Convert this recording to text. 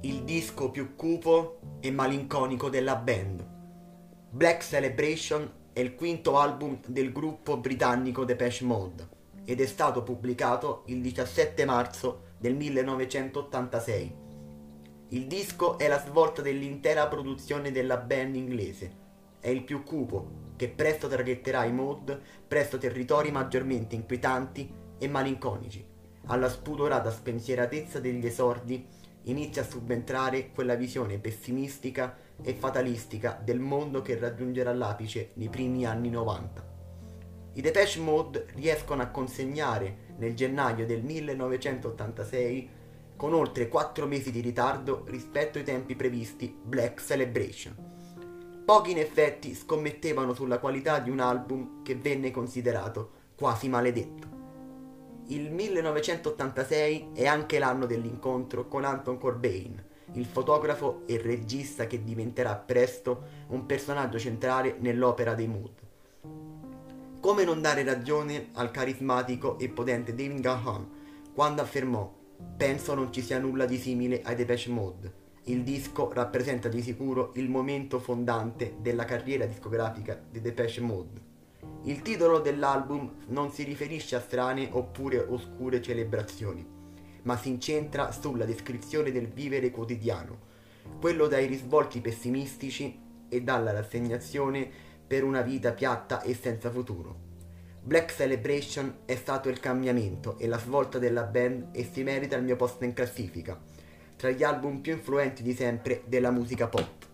disco più cupo e malinconico della band. Black Celebration è il quinto album del gruppo britannico Depeche Mode ed è stato pubblicato il 17 marzo del 1986. Il disco è la svolta dell'intera produzione della band inglese. È il più cupo, che presto traghetterà i Mode presso territori maggiormente inquietanti e malinconici. Alla spudorata spensieratezza degli esordi inizia a subentrare quella visione pessimistica e fatalistica del mondo che raggiungerà l'apice nei primi anni 90. I Depeche Mode riescono a consegnare nel gennaio del 1986, con oltre 4 mesi di ritardo rispetto ai tempi previsti, Black Celebration. Pochi in effetti scommettevano sulla qualità di un album che venne considerato quasi maledetto. Il 1986 è anche l'anno dell'incontro con Anton Corbijn, il fotografo e regista che diventerà presto un personaggio centrale nell'opera dei Mood. Come non dare ragione al carismatico e potente David Gahan quando affermò Penso non ci sia nulla di simile ai Depeche Mode. Il disco rappresenta di sicuro il momento fondante della carriera discografica di Depeche Mode. Il titolo dell'album non si riferisce a strane oppure oscure celebrazioni, ma si incentra sulla descrizione del vivere quotidiano, quello dai risvolti pessimistici e dalla rassegnazione per una vita piatta e senza futuro. Black Celebration è stato il cambiamento e la svolta della band e si merita il mio posto in classifica, tra gli album più influenti di sempre della musica pop.